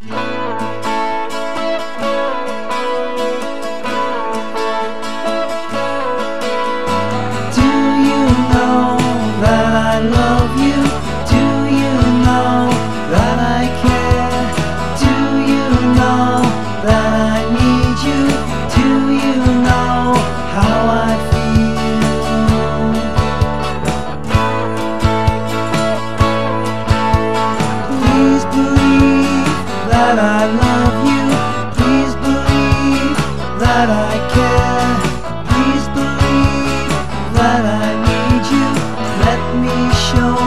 Do you know that I love you? that I love you. Please believe that I care. Please believe that I need you. Let me show